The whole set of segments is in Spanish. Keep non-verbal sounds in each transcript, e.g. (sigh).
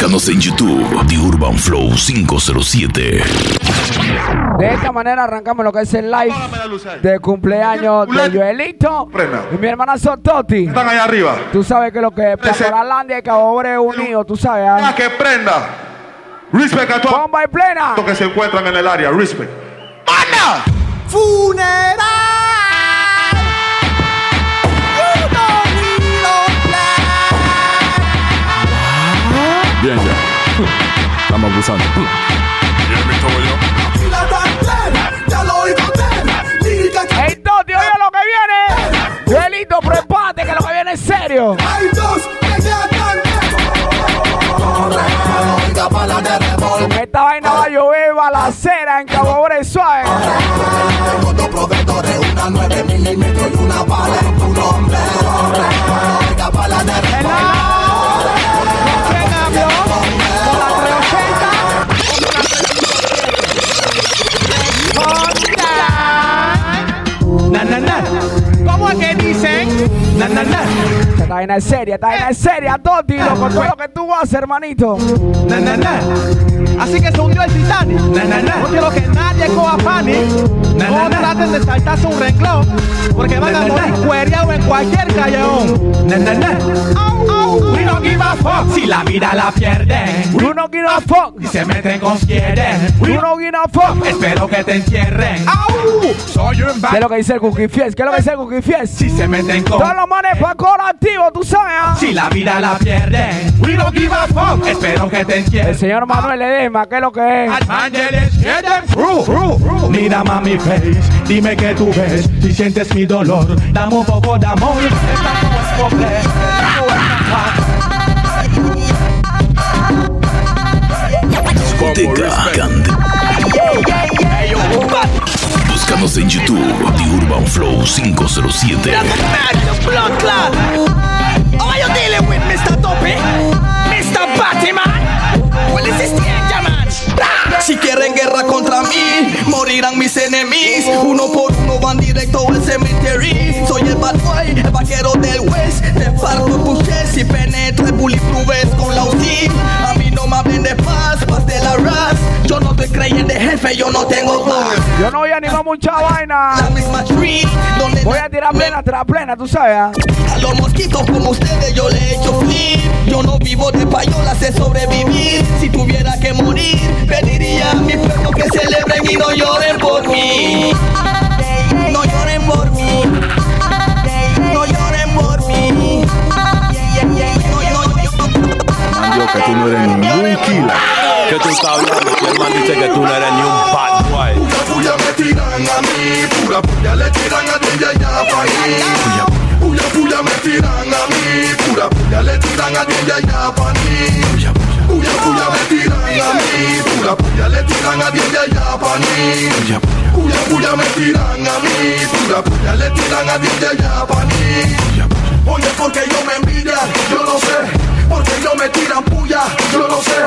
Búscanos en YouTube, The Urban Flow 507. De esta manera arrancamos lo que es el live de cumpleaños de Joelito y mi hermana Sototi. Están allá arriba. Tú sabes que lo que es Pastoralandia y Cabo Bre unido, tú sabes. ¿ah? Que prenda. Respect a todos Bomba y plena. los que se encuentran en el área. Respect. ¡Manda! Funeral. Bien ya. Estamos abusando. Oye lo que viene. Joelito, prepárate que lo que viene es serio. hay dos que ya de. Esta vaina va a llover balacera en Cabo suave. Tengo dos proveedores, una 380. Na, na, na. ¿Cómo es que dicen? Na, na, na. Esta vaina es seria, esta vaina es seria, Toti, loco, todo lo que tú haces, hermanito. Na, na, na. Así que se hundió el Titanic. Na, na, na. No quiero que nadie coja panic. No traten de saltarse un renglón. Porque van a morir cuereados en cualquier callejón. Na, na, na. Au, au. Fuck. Si la vida la pierden. You no give a fuck. Y se meten con quieren. You no give a fuck. Espero que te entierren. Au. Soy un ¿Qué es lo que dice el Cookie Fies? ¿Qué es lo que dice el Cookie Fies? Si se meten con Todos los manes pa' activo, tú sabes. ¿ah? Si la vida la pierden, we don't give a fuck. Espero que te El entiendas. señor Manuel Edema, ¿qué es lo que es? Ángeles quieren ru, ru, ru. Mira mami face, dime que tú ves si sientes mi dolor. Dame un poco de amor. Esta no es pobre, esta no es Discoteca. Búscanos en YouTube, The Urban Flow 507. blood clot. How are you with Mr. Mr. Si quieren guerra contra mí, morirán mis enemigos. Uno por uno van directo al cementerio. Soy el bad boy, el vaquero del West. Te parto tu chest y penetro el bulletproof con la UCI. A mí no me hablen de paz, paz de la ras. Yo no creí de jefe, yo no tengo paz. Yo no voy a animar mucha vaina. La misma street, donde Voy a tirar plena, tirar plena, tú sabes. ¿ah? Los mosquitos como ustedes yo le echo flip Yo no vivo de payola, sé sobrevivir Si tuviera que morir, pediría a mi pueblo que celebren y no lloren por mí No lloren por mí No lloren por mí No, no, no. Man, yo, que tú no eres ningún killer. Que tú estás hablando, que el man dice que tú no eres ni un bad boy. Pura puya me tiran a mí. Pura puya le tiran a ti y allá pa' ahí. Puya puya me tiran a mí. Pura puya le tiran a ti y allá pa' mí. Puya puya me tiran a mí. Pura puya le tiran a ti y allá pa' mí. Puya puya me tiran a mí. Pura puya le tiran a ti y allá pa' mí. Oye, porque yo me envidian, yo no sé. Porque yo me tiran puya, yo no sé.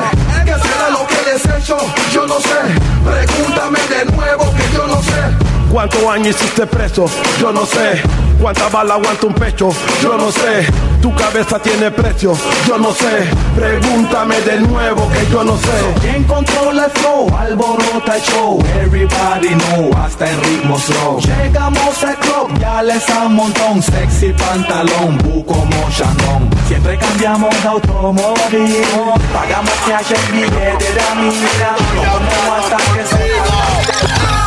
¿Qué será lo que les he hecho? Yo no sé. Pregúntame de nuevo que yo no sé. ¿Cuántos años hiciste preso? Yo no sé. ¿Cuánta bala aguanta un pecho? Yo no sé. Tu cabeza tiene precio, yo no sé. Pregúntame de nuevo que yo no sé. ¿Quién controla el flow? Alborota el show. Everybody know, hasta en ritmo slow. Llegamos al club, ya les un. Sexy pantalón, bu como Shandong. Siempre cambiamos de automóvil. Pagamos cash en billete de amiga. No como hasta que se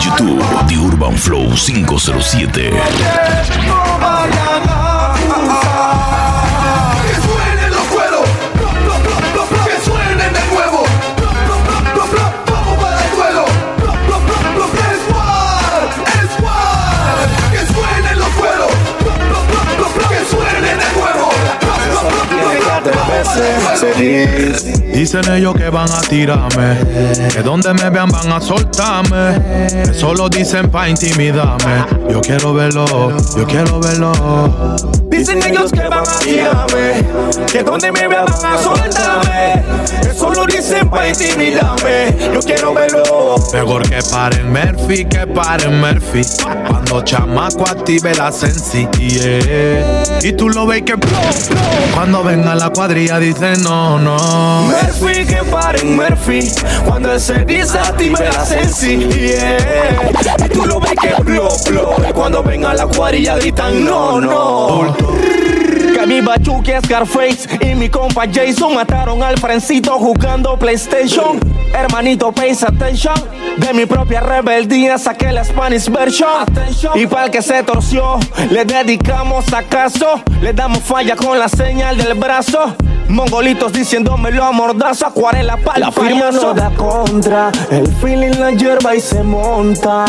YouTube, The Urban Flow 507. Dicen ellos que van a tirarme, que donde me vean van a soltarme. Eso lo dicen pa' intimidarme. Yo quiero verlo, yo quiero verlo. Dicen ellos que van a tirarme, que donde me vean van a soltarme. Eso lo dicen pa' intimidarme. Yo quiero verlo. Mejor que paren Murphy, que paren Murphy. Cuando chamaco active la sensi, yeah. Y tú lo ves que cuando venga la cuadrilla dice no, no. Murphy, que paren Murphy. Cuando él se desactive la sensi, yeah. Y tú lo ves que blow, blow. Cuando venga la cuadrilla gritan no, no. Que mi Bachuki Scarface y mi compa Jason mataron al Frencito jugando PlayStation. Hermanito, pays attention. De mi propia rebeldía saqué la Spanish version. Y para el que se torció, le dedicamos acaso. Le damos falla con la señal del brazo. Mongolitos diciéndomelo a mordazo, acuarela para La firma no da contra, el feeling la hierba y se monta.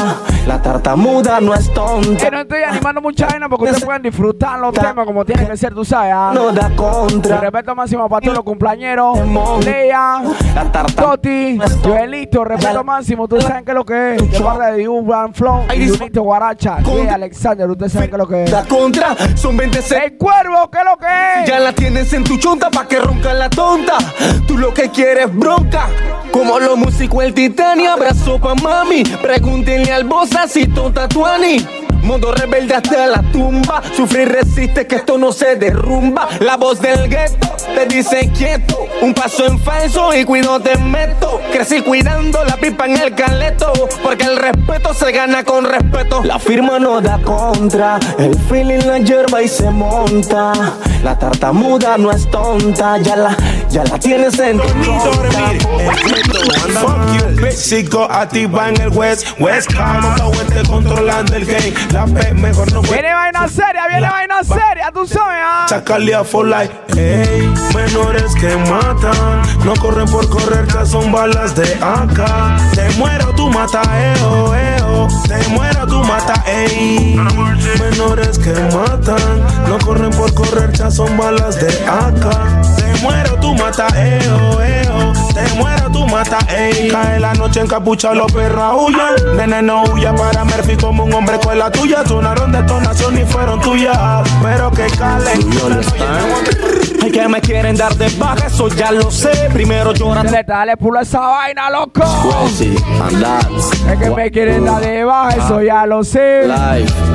La tartamuda no es tonta. Que no estoy animando mucha vaina porque ustedes pueden disfrutar los temas como tienen que ser, tú sabes. ¿ah? No da contra. De respeto máximo para todos los cumpleañeros. Lea, La tarta Toti, Joelito, respeto máximo. Tú saben qué es lo que es. De parte de Urban Flow, Junito Guaracha, y Alexander. Ustedes saben qué es lo que es. da contra, son 26. El cuervo, ¿qué es lo que es? Ya la tienes en tu chonta pa' que ronca la tonta. Tú lo que quieres bronca. Como los músicos el Titania, abrazo pa' mami. Pregúntenle al bossa si tonta tuani. Mundo rebelde hasta la tumba. Sufrir resiste que esto no se derrumba. La voz del gueto te dice quieto. Un paso en falso y cuido te meto. Crecí cuidando la pipa en el caleto. Porque el respeto se gana con respeto. La firma no da contra. El feeling la hierba y se monta. La tartamuda no es tonta. Ya la, ya la tienes en tu Fuck you, bitch, activa en el West, West esté controlando el game. La P mejor no Viene vaina seria, viene vaina seria, tú sabes. ¿ah? Sacarle a for life. Ey, menores que matan, no corren por correr, ya son balas de acá. Te muero, tú mata, eo, eo. Te muero, tú mata, ey. Menores que matan, no corren por correr, ya son balas de acá. Te muero, tú mata, eo, eo. Te muero, tú mata, ey. Cae la noche en capucha, los perros huyan. Nene, no huya para Murphy como un hombre con la tuya. Sonaron detonación y fueron tuyas. Pero que calen. Ay, que me quieren dar de baja, eso ya lo sé. Primero lloran. Dale, dale, pulo esa vaina, loco. Es que me quieren dar de baja, eso ya lo sé. life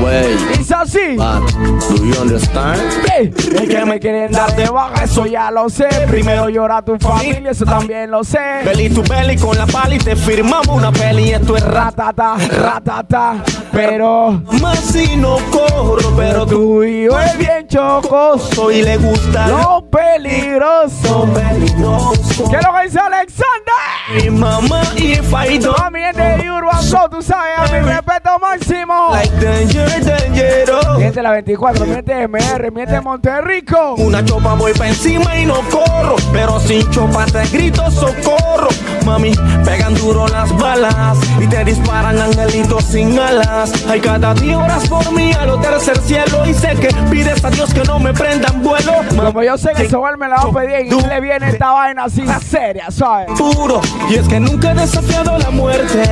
way. Es así. But do you understand? ¿Qué? Es que me quieren dar de baja, eso ya lo sé. Primero llora tu familia, eso también lo sé. Belly to belly con la pala y te firmamos una peli. Esto es rata. Ratata, ratata, pero Más si no corro, pero tú tuyo es bien chocoso y le gusta lo peligroso. peligroso. ¿Qué es lo que dice Alexander? Mi mamá y Faido. Mami es de Urban tú sabes, a mi respeto máximo. Danger, dangerous. Miente la 24, miente MR, miente Monterrico. Una chopa voy pa' encima y no corro. Pero sin chopa te grito socorro. Mami, pegan duro las balas y te disparan angelitos sin alas. Hay cada día horas por mí a lo tercer cielo. Y sé que pides a Dios que no me prendan vuelo. Como yo sé que Sobal me la va a pedir en inglés, viene esta vaina así seria, ¿sabes? Puro. Y es que nunca he desafiado la muerte.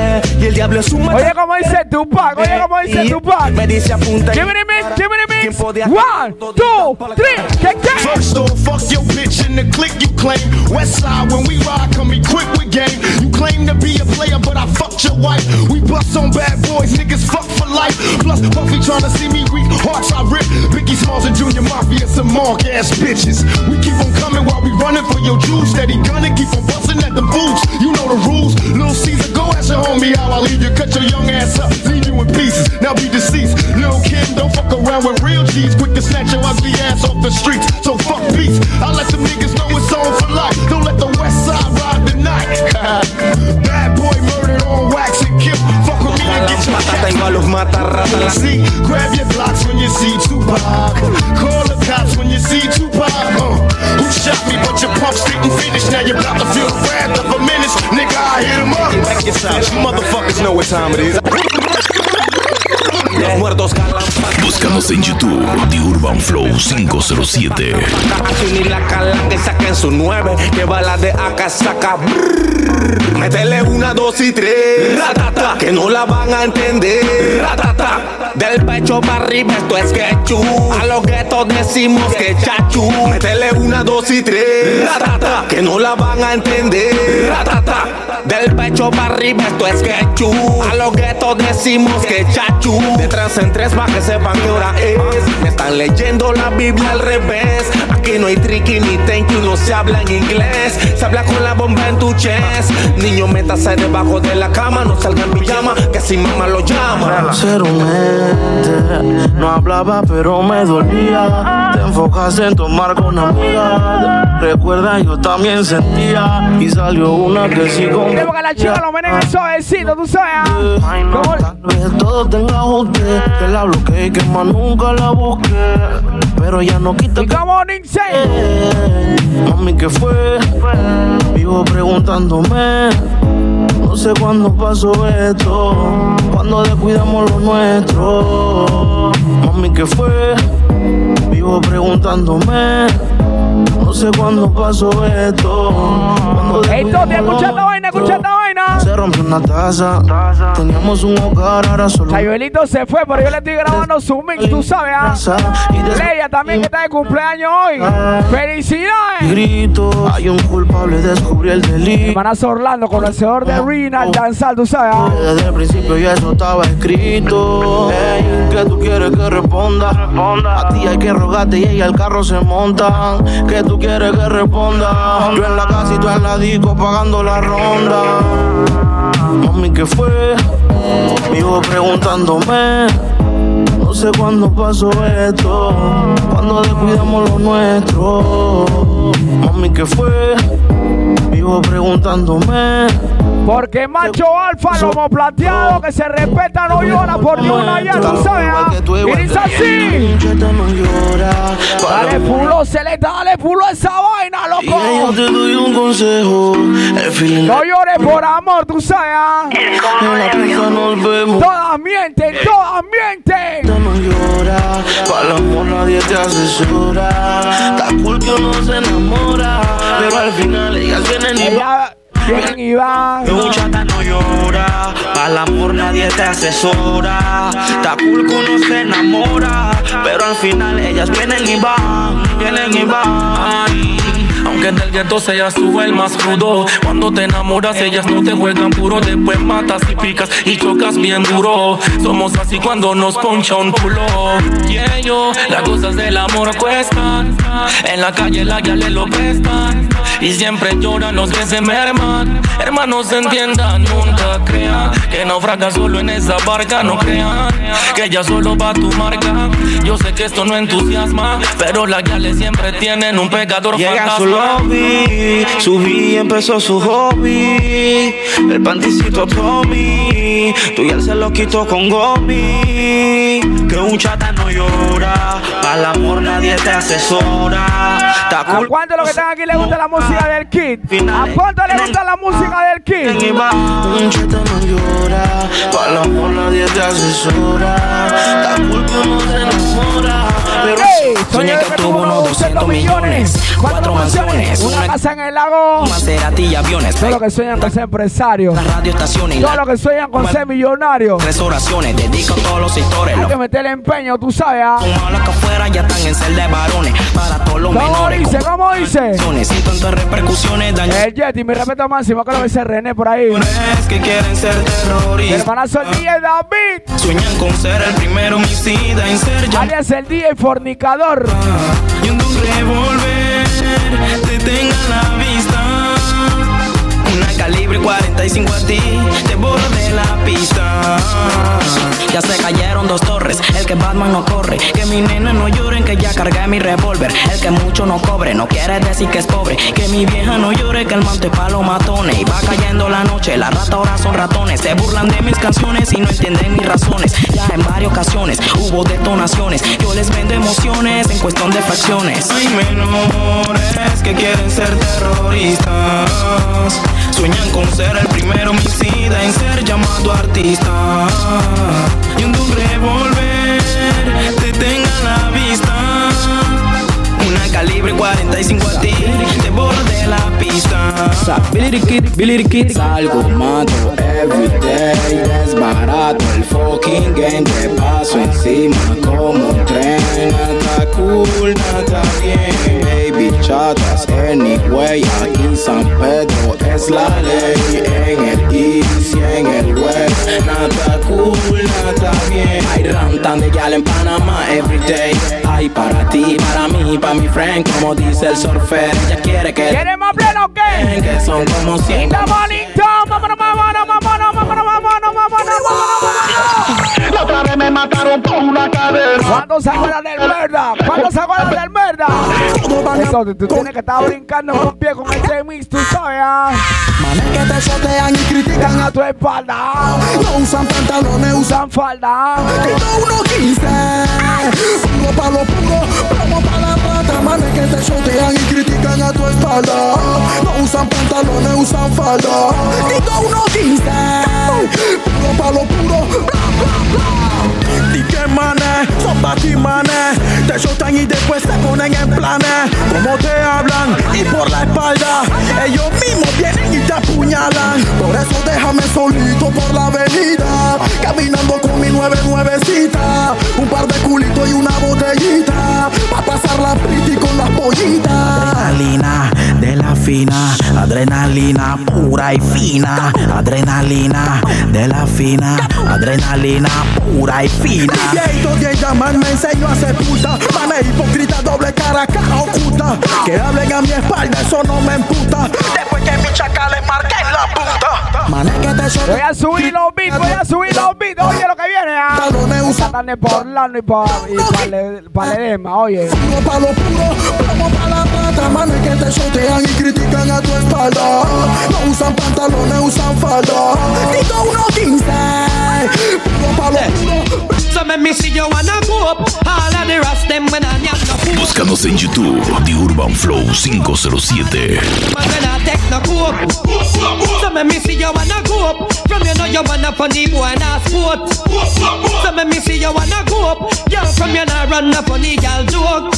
Y el diablo es un Oye, como dice Tupac, oye, como dice Y Tupac. Me dice apunta. Give me the mix, give me the mix. Tiempo de One, two, three, ¿qué, qué? First off, fuck your bitch in the click you claim. West side, when we ride, come equipped with game. You claim to be a player, but I fucked your wife. We bust on bad boys, niggas fuck for life. Plus, Puffy tryna see me weak, hearts I rip. Biggie Smalls and Junior Mafia, some mark ass bitches. We keep on coming while we running for your juice. Steady gunning, keep on busting at them fools. You know the rules. Homie how I leave you. Cut your young ass up, leave you in pieces. Now be deceased. Lil' Kim, don't fuck around with real G's. Quick to snatch your ugly ass off the streets. So fuck peace. I let some niggas tengo a los mata rata. See, grab your blocks when you see Tupac. Call the cops when you see Tupac. Uh, who shot me? But your pumps didn't finish. Now you're about to feel the wrath of a menace. Nigga, I hit him up. You motherfuckers know what time it is. Los muertos calan. Búscanos en YouTube, The Urban Flow 507. Ni la cala que saquen su nueve, que bala de acá saca. Métele una, dos y tres, ratata, que no la van a entender. Ratata, del pecho para arriba esto es quechú. A los guetos decimos que chachu. Métele una, dos y tres, ratata, que no la van a entender. Ratata, del pecho para arriba esto es quechú. A los guetos decimos que chachu. Detrás en tres para que sepan qué hora es. Me están leyendo la Biblia al revés. Aquí no hay tricky ni thank you, no se habla en inglés. Se habla con la bomba en tu chest. Niño, métase debajo de la cama, no salga en pijama, que si mamá lo llama. Ser humilde, no hablaba pero me dolía. Te enfocaste en tomar con amiga. Recuerda, yo también sentía. Y salió una que sí Queremos que la chica lo menen el suavecito, tú sabes. ¿Cómo? Tal vez todo tenga usted. Que la bloqueé que más nunca la busqué. Pero ya no quita. ¿Y cómo, Nince? Mami, ¿qué fue? Vivo preguntándome. No sé cuándo pasó esto. Cuando descuidamos lo nuestro. Mami, ¿qué fue? Vivo preguntándome. No sé cuándo pasó esto. Cuando descuidamos escucha esta vaina, escucha esta vaina. Se rompió una taza. Teníamos un hogar, ahora solo. Sayuelito se fue, pero yo le estoy grabando su mix, tú sabes, ¿ah? Leia también que está de cumpleaños hoy. ¡Felicidades! Grito, hay un culpable, descubrí el delito. Hermanazo Orlando, conocedor de Rina, al danzar, tú sabes, ¿ah? Desde el principio ya eso estaba escrito. ¿qué tú quieres que responda? A ti hay que rogarte y ella al carro se monta. ¿Qué tú quieres que responda? Yo en la casa y tú en la disco pagando la ronda. Mami, ¿qué fue? Vivo preguntándome. No sé cuándo pasó esto. Cuando descuidamos lo nuestro. Mami, ¿qué fue? Vivo preguntándome. Porque macho alfa, lomo plateado, que se respeta, no llora por ni una ya, tú sabes, ¿ah? Y dice así. Dale pulo, Celeta, dale pulo a esa vaina, loco. te doy un consejo. No llores por amor, tú sabes, ¿ah? Todas mienten, todas mienten. No llora, para amor nadie te asesora. Está cool que uno se enamora, pero al final ellas vienen y. Vienen y van. Muchacha no llora, el amor nadie te asesora. Que uno se enamora, pero al final ellas vienen y van, vienen y van. Aunque del gueto seas tú el más crudo Cuando te enamoras ellas no te juegan puro Después matas y picas y chocas bien duro. Somos así cuando nos poncha un culo. Yeah, yo, las cosas del amor cuestan. En la calle la ya le lo prestan. Y siempre lloran los que se merman. Hermanos entiendan, nunca crean Que naufraga solo en esa barca No crean que ella solo va a tu marca. Yo sé que esto no entusiasma Pero las gales siempre tienen un pecador Llega fantasma lobby, subí y empezó su hobby. El panticito Tommy, tú y él se lo quitó con gomi. Que un chata no llora, el amor nadie te asesora. ¿A cuánto los que están aquí le gusta la música del Kid? ¿A cuánto le gusta la música del Kid? Un chata no llora, el amor nadie te asesora. Que uno se enamora, pero ¡Ey! Soñé que tuvo unos 200 millones, cuatro mansiones, una casa en el lago. Maserati y aviones. Todos los que sueñan con ser empresarios. Las radioestaciones y Todos las los que sueñan con ser millonarios. tres oraciones. Dedico a todos los sectores. Hay Los que meterle empeño, tú sabes, ¿ah? malos que afuera ya están en ser de varones. Para todos los ¿Cómo menores. dice? ¿Cómo dice? Sin tantas repercusiones, daños. El Yeti, mi respeto máximo, que lo dice René por ahí. es que quieren ser terroristas. hermanazo el David, Sueñan con ser el primero homicida en ser llamado alias el DJ fornicador. y un revólver te tenga la vista. Calibre 45 a ti, te borro de la pista. Ya se cayeron dos torres, el que Batman no corre. Que mi nena no lloren, que ya cargué mi revólver. El que mucho no cobre, no quiere decir que es pobre. Que mi vieja no llore, que el manto es pa' los matones. Y va cayendo la noche, la rata ahora son ratones. Se burlan de mis canciones y no entienden mis razones. Ya en varias ocasiones hubo detonaciones. Yo les vendo emociones en cuestión de fracciones. Hay menores que quieren ser terroristas ser el primer homicida en ser llamado artista. Y un revolver te tenga la vista. Una calibre 45 a ti, la pista. Billy Kid, Billy Kid. Salgo, mato, everyday. Desbarato el fucking game. Te paso encima como un tren. Nada cool, nada bien. Baby chatas, anyway. Aquí San Pedro es la ley. En el east y en el west. Nada cool, nada bien. Hay rantan de gal en Panamá everyday. Hay para ti, para mí, para mi friend. Como dice el surfer, ella quiere que. ¿Quiere más pleno o qué? Que son como siempre. Mataron por una cadera. ¿Cuándo se acuerdan del merda? ¿Cuándo se acuerdan del merda? Eso, tú tienes que estar brincando con pie con este mix, tú sabes, ah. Manes que te chotean y critican a tu espalda. No usan pantalones, usan falda. Quito uno quince. Puro pa' lo puro, plomo pa' la plata. Manes que te chotean y critican a tu espalda. No usan pantalones, usan falda. Quito uno quince. Puro pa' lo puro, bla, bla, bla. Di que manes, son manes Te chotean y después se ponen en planes. Como te hablan y por la espalda. Ellos mismos vienen y te apuñalan. Por eso déjame solito por la avenida. Caminando con mi nueve nuevecita. Un par de culitos y una botellita. Pa' pasar la pretty con las pollitas. Adrenalina de la fina, adrenalina pura y fina, adrenalina de la fina, adrenalina pura y fina. Y todo llaman me enseño a ser puta. Mane hipócrita, doble cara, cara oculta. Que hablen a mi espalda, eso no me emputa. Después que mi chacales marquen la punta. Voy a subir los beats, voy a subir los beats. Oye lo que viene, ah. Satan por Orlando y para y pa Ledema, oye. Puro pa' lo puro, plomo pa' la plata. Manes que te chotean y critican a tu espalda. No usan pantalones, usan falda. Uno quince. Puro pa' lo puro. So me me see you wanna go up. All of the rest them when I am no fool. Búscanos en YouTube, The Urban Flow 507. Man when I take no coke. So me me see you wanna go up. From you know you wanna funny boy na sport. So me me see you wanna go up. Girl from you nah run no funny girl joke.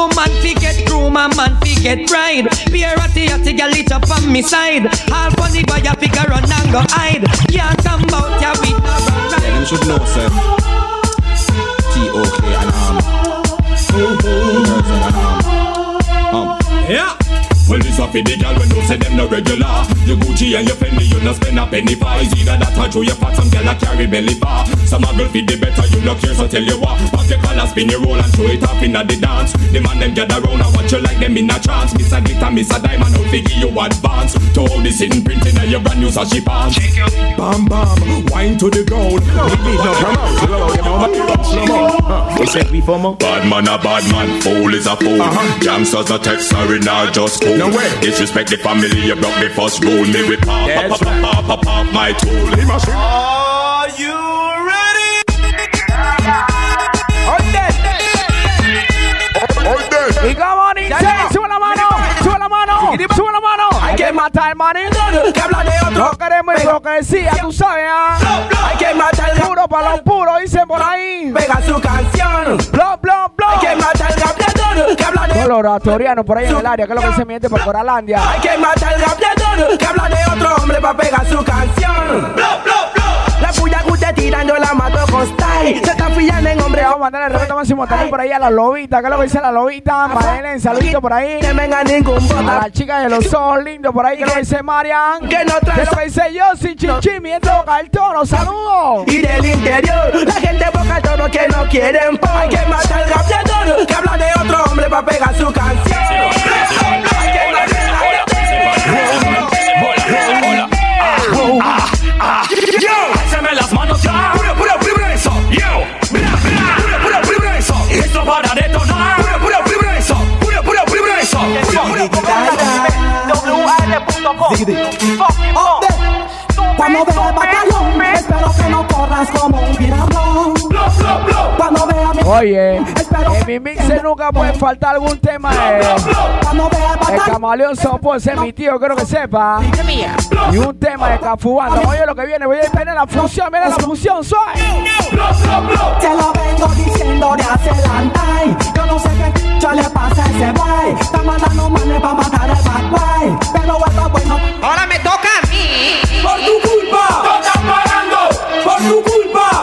Oh man fi get through, my man fi get pride. Be a ratty ratty girl it up on me side. All funny boy you figure run and go hide. Can't come out ya with no run Yeah, you should know, sir. Okay, and um. Mm-hmm. Um. Yeah. Well, this a for the gal when you say them no regular. Your Gucci and your Fendi, you no spend a penny for. It's either that or through your fat, some gal a carry belly bar. Some a girl feed the better, you no care, so tell you what. Pop your collar, spin your roll and throw it off inna the dance. The man them gather round and watch you like them in a trance. Miss a glitter, miss a diamond, out figure you advance. To all this in printing and your brand new sashi pants. Bam bam, wine to the ground. We said before, mo. Bad man a bad man, fool is a fool. Gangsters no text, sorry, nah, just cool. No way. Disrespect the family, you broke the first rule. Me with pop, pop, pop, pop, pop, pop, my tool. Are you ready? Y como dice, sube la mano, sube la mano, sube la mano. Hay que matar, maní. Que habla de otro. No queremos hipocresía, tú sabes, ah. Hay que matar Puro para los puros, dicen por ahí. Pega su canción. Blow, blow, blow. Hay que matar oratorianos por ahí en el área, que es lo que se miente por Coralandia. Hay que matar gaviador. Que habla de otro hombre para pegar su canción. Blow, blow, blow. Puya que usted tira, yo la mato con style. Se está fillando en hombre. Vamos a mandar el reto máximo también por ahí a la lobita, que es lo que dice la lobita. Madeleine, saludito por ahí. Que venga ningún A bota. la chica de los ojos lindos por ahí, que lo dice Marian. Que no Que trae lo que dice yo, sin chichi, mientras toca el tono. Saludos. y del interior. La gente boca todo que no quieren po. Hay que matar al gaviador que habla de otro hombre para pegar su canción. Hay que matar al Yo, Puro, puro, puro eso. Yo, mira. Puro, puro, puro eso. Esto para detonar. Puro, puro, puro eso. Puro, puro, puro eso. Puro, Cuando vea el batallón, espero que no corras como un pirabón. Oye, En mi mixer nunca puede faltar algún tema de. El camaleón Sopo, ese es mi tío, creo que sepa. Y un tema de Cafubanda. Oye, lo que viene, voy a tener la fusión, mira la fusión, soy. Te lo vengo diciendo de hace Ay, Yo no sé qué ya le pasa a ese boy. Está mandando manes para matar el bad boy. Pero vuelva bueno. Ahora me toca a mí. Por tu culpa. ¡Tú estás pagando! Por tu culpa.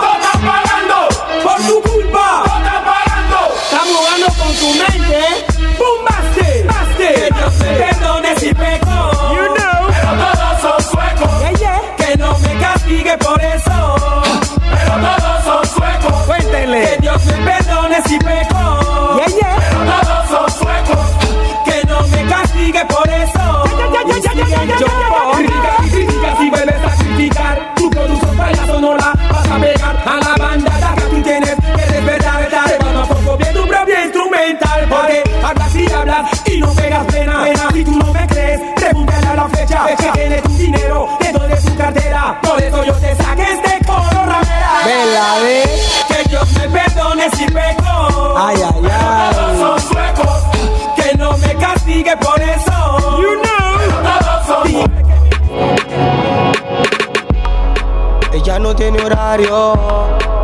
Castigue por eso. Pero todos son suecos. Cuéntenle. Que Dios me perdone si peco. Por eso yo te saqué este coro ramera. Vela, ve. Que Dios me perdone si peco. Ay, ay, ay. Todos son suecos. Que no me castigue por eso. You know. Todos son Ella no tiene horario,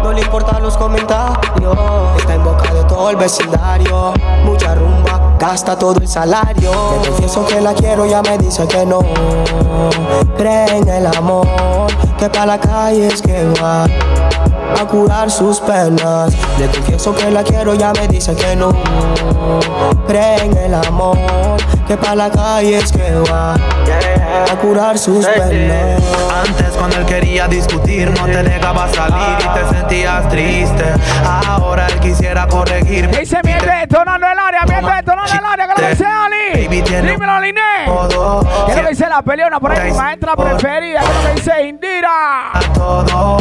no le importan los comentarios. Está en boca de todo el vecindario. Mucha rumba, gasta todo el salario. Le confieso que la quiero, ya me dice que no. Cree en el amor, que para la calle es que va a curar sus penas. Le confieso que la quiero, ya me dice que no. Cree en el amor, que para la calle es que va a curar sus penas. Antes cuando él quería discutir no te dejaba salir y te sentías triste. Ahora él quisiera corregir. Dice miente detonando el área, miente el área, que lo dice Ali. Dímelo, Liné. todo. ¿Qué es lo que dice la peleona por ahí? Mi maestra preferida, ¿qué es lo que dice Indira? todo.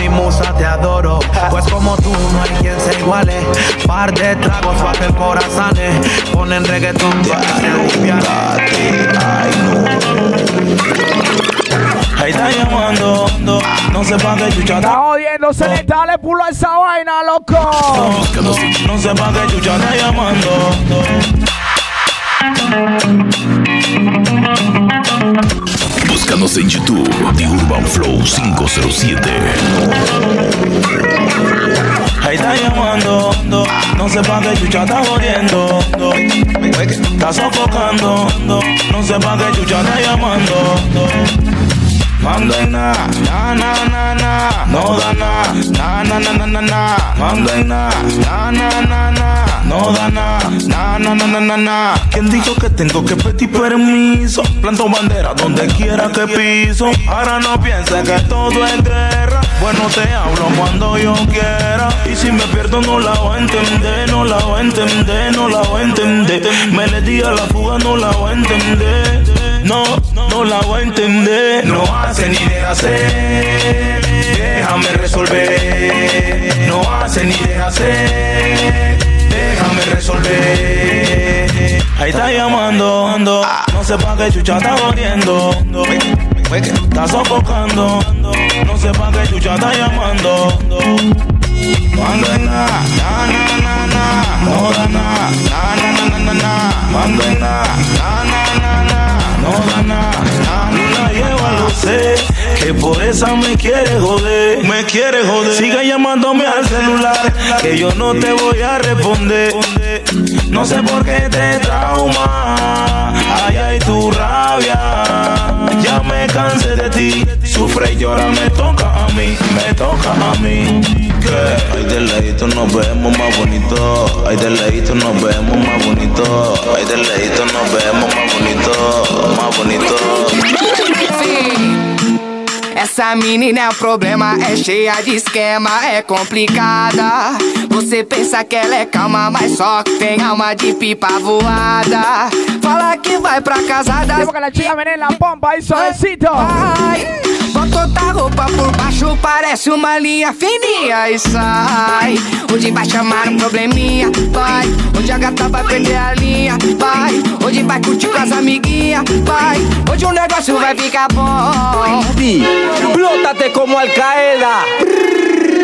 Mi musa te adoro, pues como tú no hay quien se iguale. Par de tragos para que el corazón ponen reggaetón para que se Ahí está llamando, no, no sé pa' qué chucha Está jodiendo, se le dale pulo a esa vaina, loco. No sé pa' qué chucha está llamando. Búscanos en YouTube, The Urban Flow 507. Ahí está llamando, no sé pa' qué chucha está jodiendo. Está sofocando, no sé pa' qué chucha está llamando. Mando en na, na na na no da na, na na na na na na, mando en na, na na na no da na, na na na na na. ¿Quién dijo que tengo que pedir permiso? Planto bandera donde quiera que piso. Ahora no pienses que todo es guerra. Bueno te hablo cuando yo quiera. Y si me pierdo no la voy a entender, no la voy a entender, no la voy a entender. Me le di a la fuga, no la voy a entender. No, no la voy a entender. No hace ni de hacer. Déjame resolver. No hace ni de hacer. Déjame resolver. Ahí está llamando, no sé pa' qué chucha está jodiendo. Está sofocando, no sé pa' qué chucha está llamando. Mando en na, na na na na, no da na, na na na na na en na, na na na na, no da na, na no la lleva lo sé, que por esa me quiere joder, me quiere joder. Sigue llamándome al celular, que yo no te voy a responder. No sé por qué te trauma, ay ay tu rabia. Ya me cansé de ti, sufre y llora, me toca a mí, me toca a mí. Ay, de lejito nos vemos más bonito. Ay, de lejito nos vemos más bonito. Ay, de lejito nos vemos más bonito. Más bonito. Essa menina é um problema, é cheia de esquema, é complicada. Você pensa que ela é calma, mas só tem alma de pipa voada. Fala que vai pra casa da. Tipo que la chica viene en la pompa suavecito. Ai, bota outra roupa por baixo, parece uma linha fininha e sai. Hoje vai chamar um probleminha, vai. Hoje a gata vai perder a linha, vai. Hoje vai curtir com as amiguinhas, vai. Hoje o negócio vai ficar bom. Explótate como Al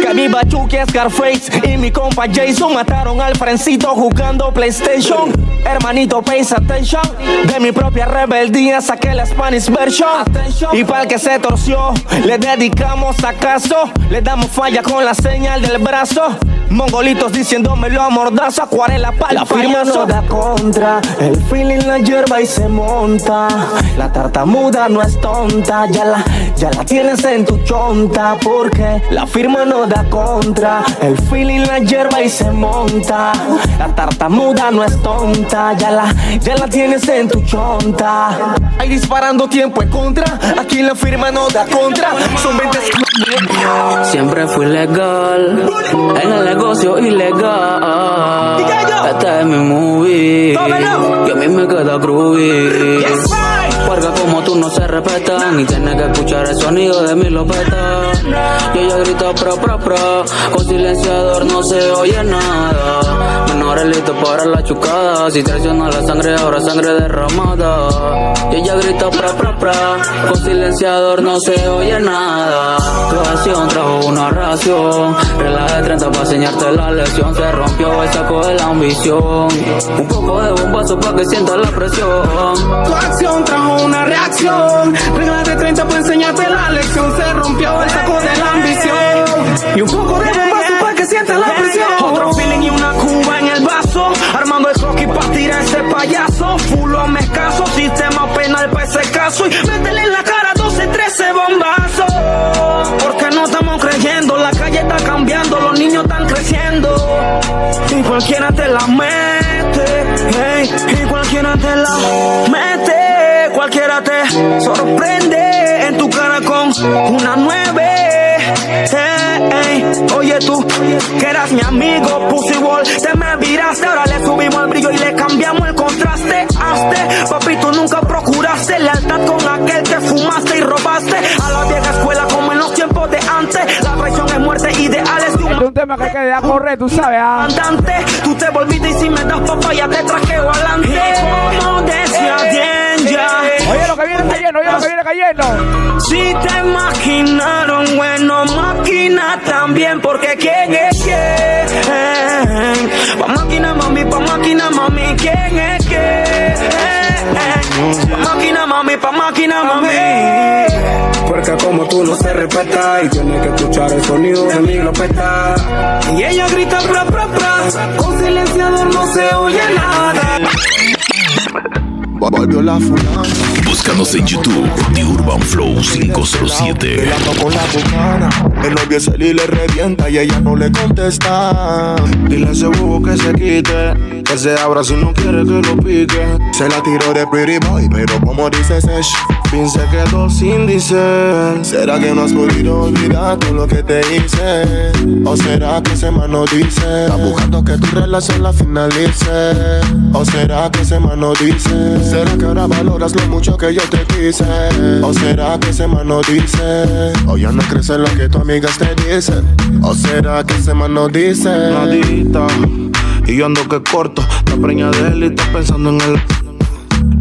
Porque mi Bachuki Scarface y mi compa Jason mataron al frencito jugando PlayStation. Hermanito, pay attention. De mi propia rebeldía saqué la Spanish version. Y para el que se torció, le dedicamos acaso. Le damos falla con la señal del brazo. Mongolitos diciéndome lo amordazo, acuarela para La firma no da contra, el feeling la hierba y se monta. La tartamuda no es tonta, ya la, ya la tienes en tu chonta. Porque la firma no da contra, el feeling la hierba y se monta. La tartamuda no es tonta, ya la, ya la tienes en tu chonta. Ahí disparando tiempo en contra, aquí la firma no da contra. Son 20 Siempre fui legal en el negocio ilegal. Este es mi movie. Y a mí me queda groovy. Tú no se respetan y tienes que escuchar el sonido de mi lopeta. Y ella grita pro pro pro, con silenciador no se oye nada. Menores listos para la chucada, si traiciona la sangre ahora sangre derramada. Y ella grita pro pro pro, con silenciador no se oye nada. Tu acción trajo una ración, regla de 30 para enseñarte la lección. Se rompió el saco de la ambición. Un poco de bombazo para que sientas la presión. Tu acción trajo una reacción. Regla de 30 para enseñarte la lección. Se rompió el saco de la ambición. Y un poco de bombazo que sientas la presión. Otro feeling y una cuba en el vaso. Armando el croquis para tirar ese payaso. Fulo a escaso. Sistema penal para ese caso. Y métele en la cara 12, 13 bombazos. Porque no estamos creyendo. La calle está cambiando. Los niños están creciendo. Y cualquiera te la mete. Hey, y cualquiera te la mete. Cualquiera te sorprende en tu cara con una nueve. Hey, hey, Oye tú, que eras mi amigo, Pussy Wall, te me viraste, ahora le subimos el brillo y le cambiamos el contraste. Hazte, papi, tú nunca procuraste lealtad con aquel que fumaste y robaste a la vieja escuela como en los tiempos de antes. La traición es muerte, ideales de un Es un tema que queda correr, tú sabes, ah. andante. Tú te volviste y si me das papaya te traqueo adelante. Como decía ya. Oye lo que viene cayendo, oye lo que viene cayendo. Si te maquinaron, bueno, máquina también, porque quién es quién. Pa' máquina, mami, pa' máquina, mami, quién es quién. Pa' máquina, mami, pa' máquina, mami. Porque como tú no se respeta y tienes que escuchar el sonido de mi glopeta. Y ella grita pra, pra, pra, con silenciador no se oye nada. Volvió la fulana. Búscanos en YouTube, The Urban Flow 507. Bailando con la bucana. El novio es él y le revienta y ella no le contesta. Dile a ese bobo que se quite, que se abra si no quiere que lo pique. Se la tiró de pretty boy, pero como dice Sesh, Fin se quedó sin dice. ¿Será que no has podido olvidar todo lo que te hice? ¿O será que no dice? Está buscando que tu relación la finalice. ¿O será que no dice? ¿Será que ahora valoras lo mucho que yo te quise? ¿O será que no dice? ¿O ya no crees en lo que tu amigas te dicen? ¿O será que no dice? Nadita, y yo ando que corto. Te preña de él y estás pensando en él.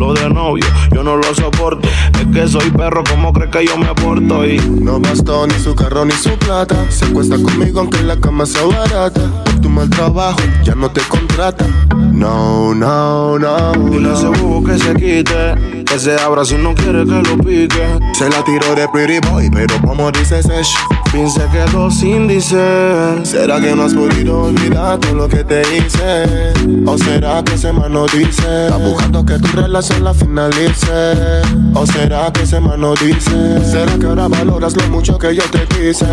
Lo de novio, yo no lo soporto. Es que soy perro, ¿cómo crees que yo me porto? Y no bastó ni su carro ni su plata. Se acuesta conmigo aunque la cama sea barata. Por tu mal trabajo, ya no te contrata. No, no, no. Dile a ese bobo que se quite. Que se abra si no quiere que lo pique. Se la tiró de pretty boy, pero como dice Sesh, Fin se quedó sin dice. ¿Será que no has podido olvidar todo lo que te hice? ¿O será que ese man no dice? Está buscando que tu relación la finalice. ¿O será que ese man no dice? ¿Será que ahora valoras lo mucho que yo te quise?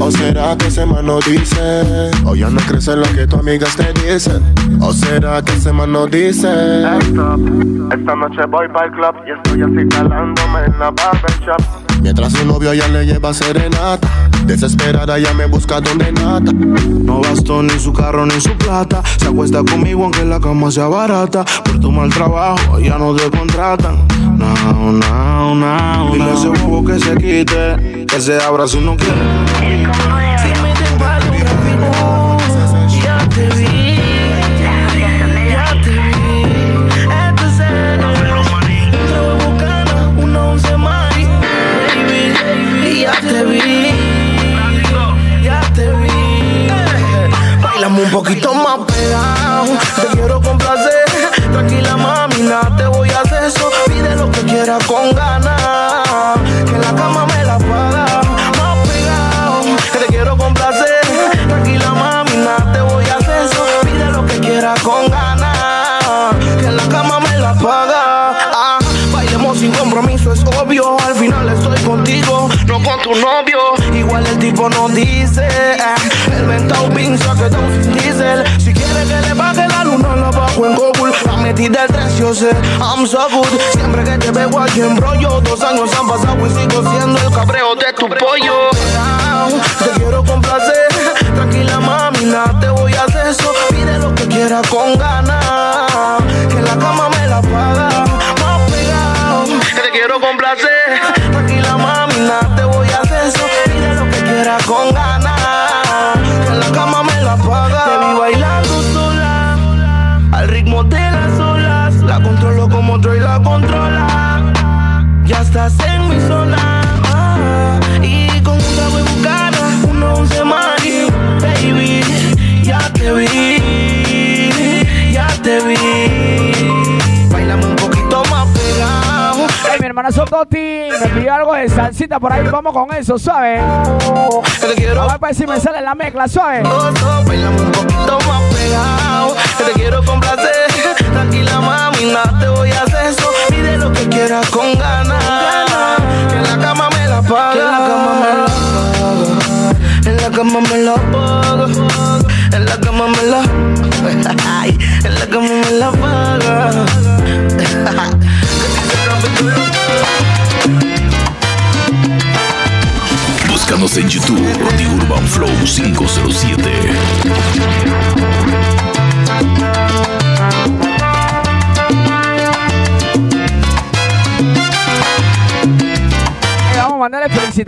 ¿O será que ese man no dice? ¿O ya no crees lo que tus amigas te dicen? ¿O será que ese man no dice? Esta noche voy para el club y estoy así calándome en la barbershop. Mientras su novio ya le lleva serenata Desesperada ya me busca donde nata. No bastó ni su carro ni su plata Se acuesta conmigo aunque la cama sea barata. Por tu mal trabajo ya no te contratan. No, no, no Dile a ese bobo que se quite Que se abra si no quiere Siempre que te veo aquí en brollo. Dos años han pasado y sigo siendo el cabreo de tu pollo. Te quiero complacer. Tranquila, mami, nada te voy a hacer eso. Pide lo que quieras con ganas. Que la cama me la paga. Más pegado. Te quiero complacer. Tranquila, mami, nada te voy a hacer eso. Pide lo que quieras con ganas. Estás en mi zona. ah, y con un trago en cara, uno once mari, baby, ya te vi, ya te vi. Bailame un poquito más pegado. Hey, mi hermana Sototi me pidió algo de salsita por ahí. Vamos con eso, ¿sabes? A ver si me sale la mezcla, ¿sabes? Bailame un poquito más pegado. Que te quiero complacer. Tranquila, mami, nada te voy a que quieras con ganas.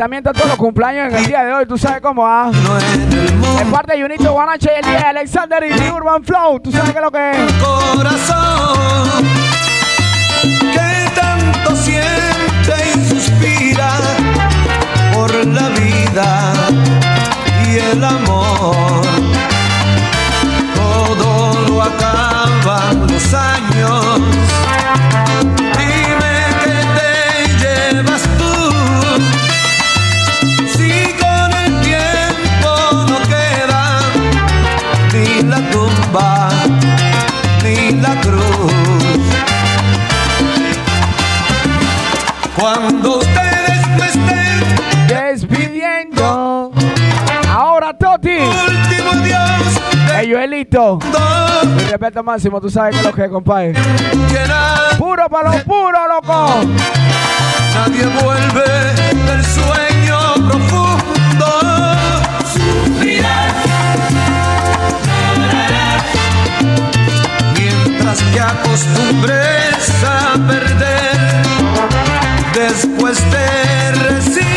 A todos los cumpleaños en el día de hoy. Tú sabes cómo va. De parte de Junito Guanache el día de Alexander y Urban Flow. Tú sabes qué es lo que es. Tanto siente y suspira por la vida y el amor. Todo lo los años. Joelito, mi respeto máximo, tú sabes qué es lo que es, compadre. Puro para lo puro, loco. nadie vuelve del sueño profundo. Sufrirás, llorarás, mientras te acostumbres a perder. Después te resignarás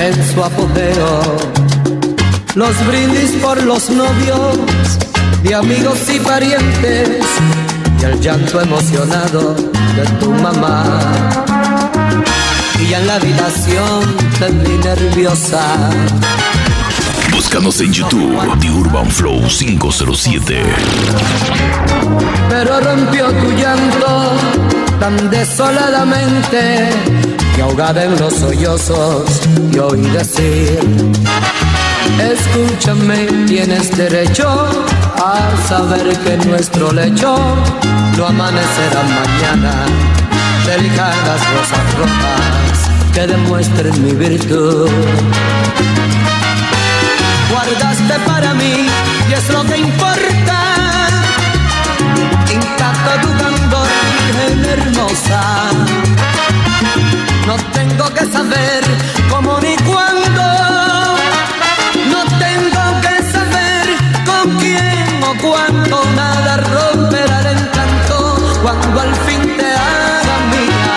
en su apogeo. Los brindis por los novios de amigos y parientes y el llanto emocionado de tu mamá. Y ya en la habitación te vi nerviosa. Búscanos en YouTube, The Urban Flow 507. Pero rompió tu llanto tan desoladamente y ahogada en los sollozos y oí decir, escúchame, tienes derecho a saber que nuestro lecho no amanecerá mañana delicadas rosas rojas que demuestren mi virtud. Guardaste para mí y es lo que importa. Intacto tu candor, hermosa. Tengo que saber cómo ni cuándo. No tengo que saber con quién o cuándo. Nada romperá el encanto cuando al fin te haga mía.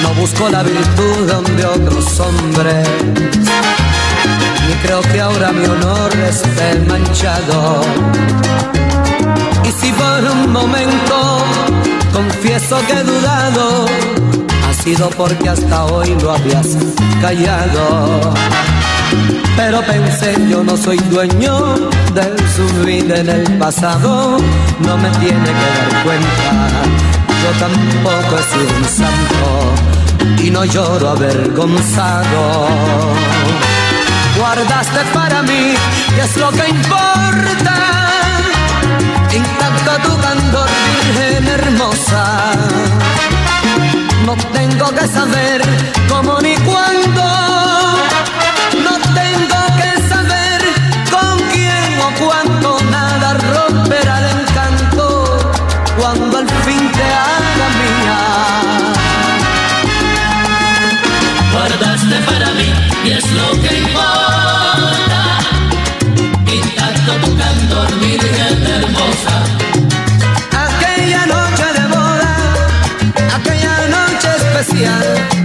No busco la virtud donde otros hombres. Ni creo que ahora mi honor esté manchado. Y si por un momento confieso que he dudado, porque hasta hoy lo habías callado. Pero pensé, yo no soy dueño de su vida en el pasado, no me tiene que dar cuenta. Yo tampoco he un santo y no lloro avergonzado. Guardaste para mí, que es lo que importa. Intacto tu candor, virgen hermosa. No tengo que saber cómo ni cuándo. No tengo que saber con quién o cuándo. Nada romperá el encanto cuando al fin te haga mía. Guardaste para mí y es lo que importa. Intacto tu candor, virgen hermosa. Noche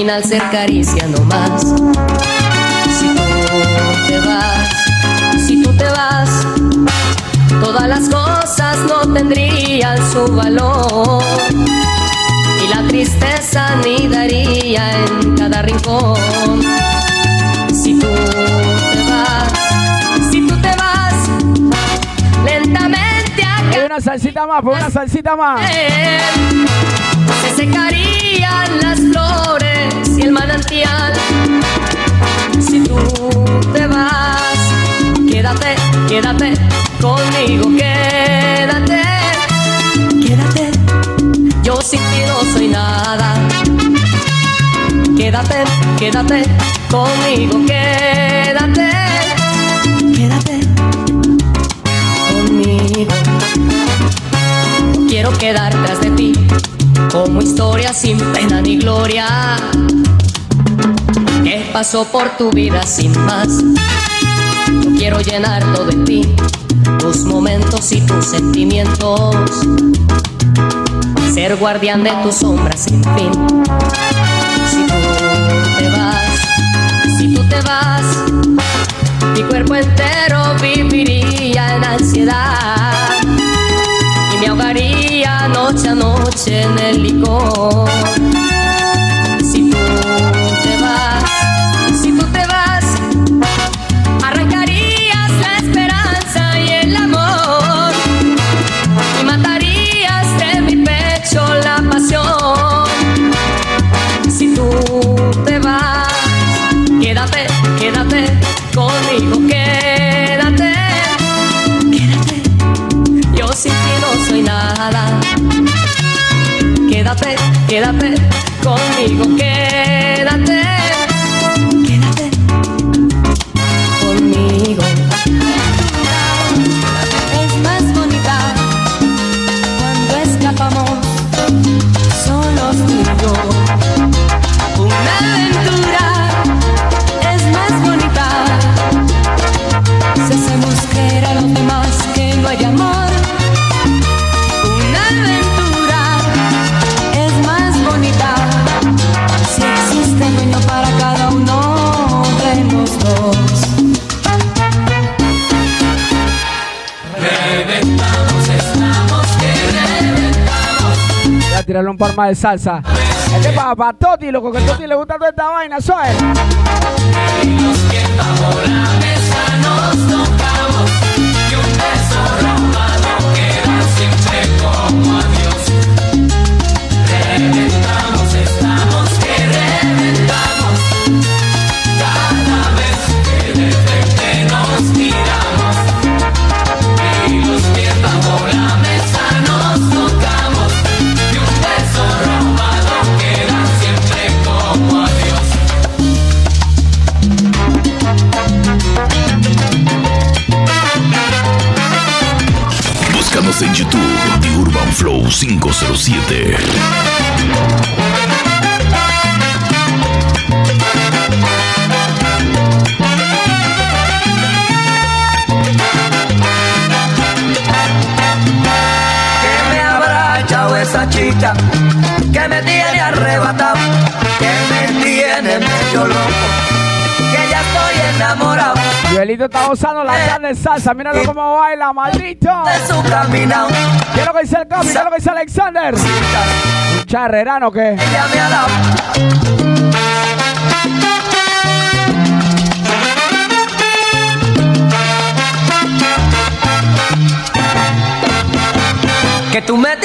final ser caricia no más. Si tú te vas, si tú te vas, todas las cosas no tendrían su valor. Y la tristeza nidaría en cada rincón. Si tú te vas, si tú te vas, lentamente Hay una salsita más, una salsita más. se las flores y el manantial. Si tú te vas, quédate, quédate conmigo, quédate, quédate. Yo sin ti no soy nada. Quédate, quédate conmigo, quédate, quédate conmigo. Quiero quedar tras de ti como historia sin pena ni gloria que pasó por tu vida sin más. No quiero llenarlo de ti, tus momentos y tus sentimientos. Ser guardián de tus sombras sin fin. Si tú te vas, si tú te vas, mi cuerpo entero viviría en ansiedad me ahogaría noche a noche en el licor. Quédate, conmigo, quédate, Dale un par más de salsa. Este para, para Toti, loco, que a Toti le gusta toda esta vaina, soy. está gozando la carne salsa. Míralo eh, cómo baila, maldito. ¿Qué es lo que dice el Capi? ¿Qué es lo que dice Alexander? ¿Un charrerano o qué? Que tú me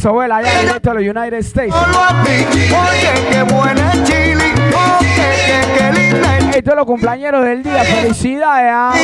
Sobela allá directo a los United States. Oye, qué buena chili. Oye, qué, qué linda Hey, todos los cumpleaños del día, felicidades.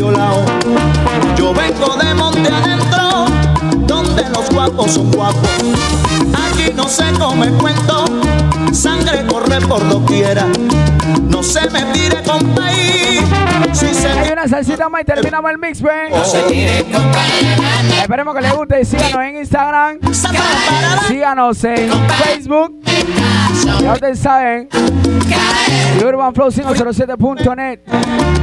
Medio. Yo vengo de monte adentro, donde los guapos son guapos. Aquí no se come cuento, sangre corre por doquiera. No se me tire con país. Si se Hay una salsita más y terminamos el mix, ven. No se tire Esperemos que les guste y síganos en Instagram. Síganos en Facebook. Ya ustedes saben. Y UrbanFlow507.net.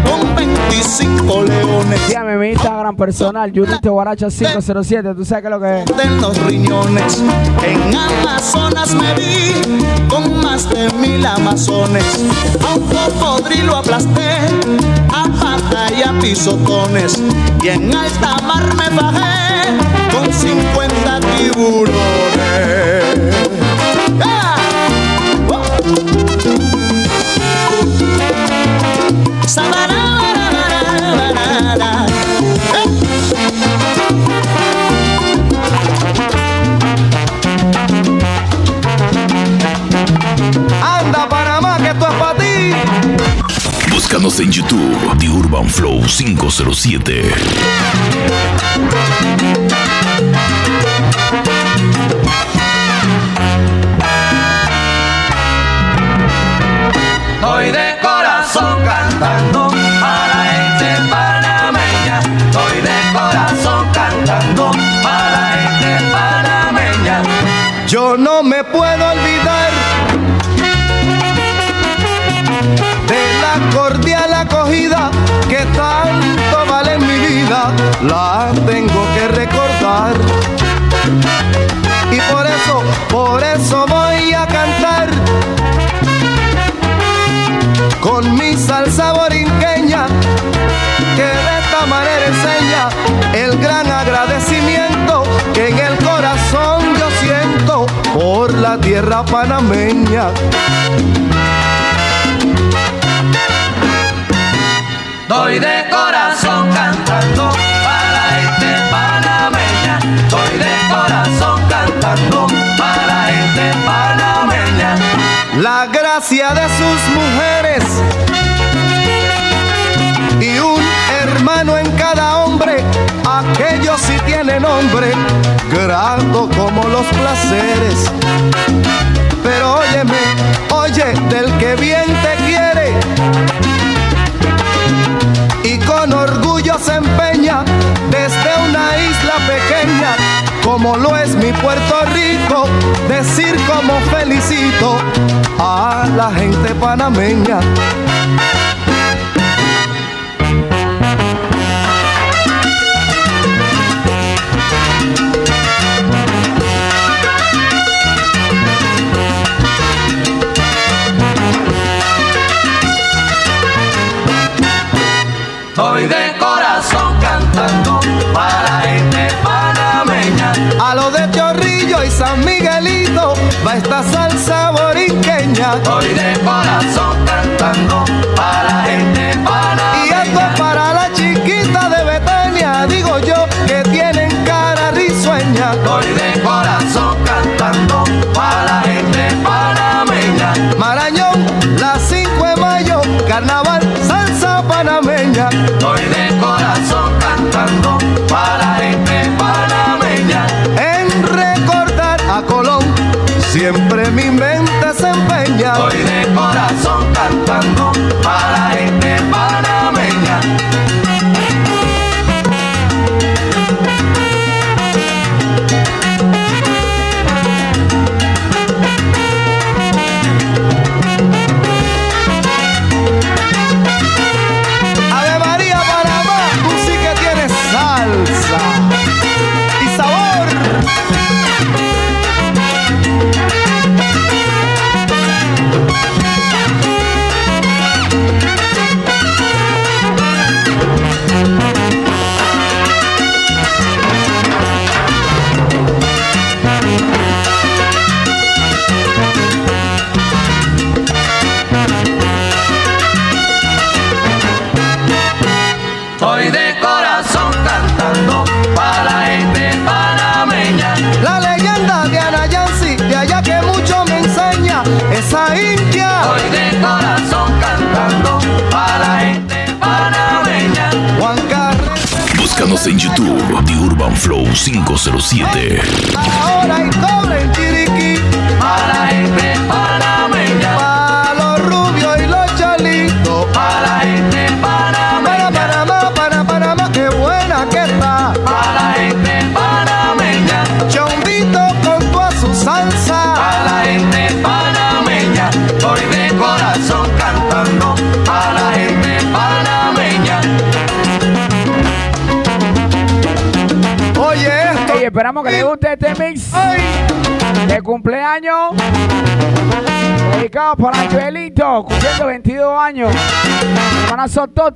Con 25 leones. Síganme en mi Instagram personal, Judito Guaracha 507. Tú sabes qué es lo que es. de los riñones. En Amazonas me vi con más de mil amazones. A un cocodrilo aplasté, a pata y a pisotones. Y en alta mar me bajé con 50 tiburones. En YouTube, The Urban Flow 507. Estoy de corazón cantando para gente panameña. Estoy de corazón cantando para gente panameña. Yo no me puedo La tengo que recordar. Y por eso, por eso voy a cantar con mi salsa borinqueña, que de esta manera enseña el gran agradecimiento que en el corazón yo siento por la tierra panameña. Doy de corazón cantando para gente panameña. Doy de corazón cantando para gente panameña. La gracia de sus mujeres y un hermano en cada hombre. Aquellos sí tienen nombre, grato como los placeres. Pero óyeme, oye, del que bien como lo es mi Puerto Rico, decir como felicito a la gente panameña. San Miguelito va esta salsa borinqueña. Estoy de corazón cantando para la gente panameña. Y esto es para la chiquita de Betania, digo yo, que tienen cara risueña. Estoy de corazón cantando para la gente panameña. Marañón, la 5 de mayo, carnaval, salsa panameña. Estoy de Now.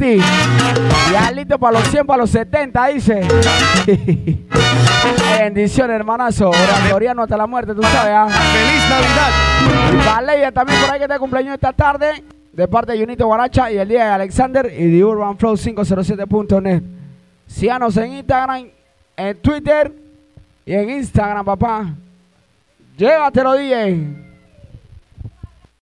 Hermana Sototi. Y Alito para los 100, para los 70, dice. (laughs) Bendiciones, hermanazo. Oratoriano hasta la muerte, tú sabes. ¿ah? Feliz Navidad. Leia también por ahí que de cumpleaños esta tarde. De parte de Junito Guaracha y el día de Alexander y de Urban Flow 507.net. Síganos en Instagram, en Twitter y en Instagram, papá. Llévatelo, DJ.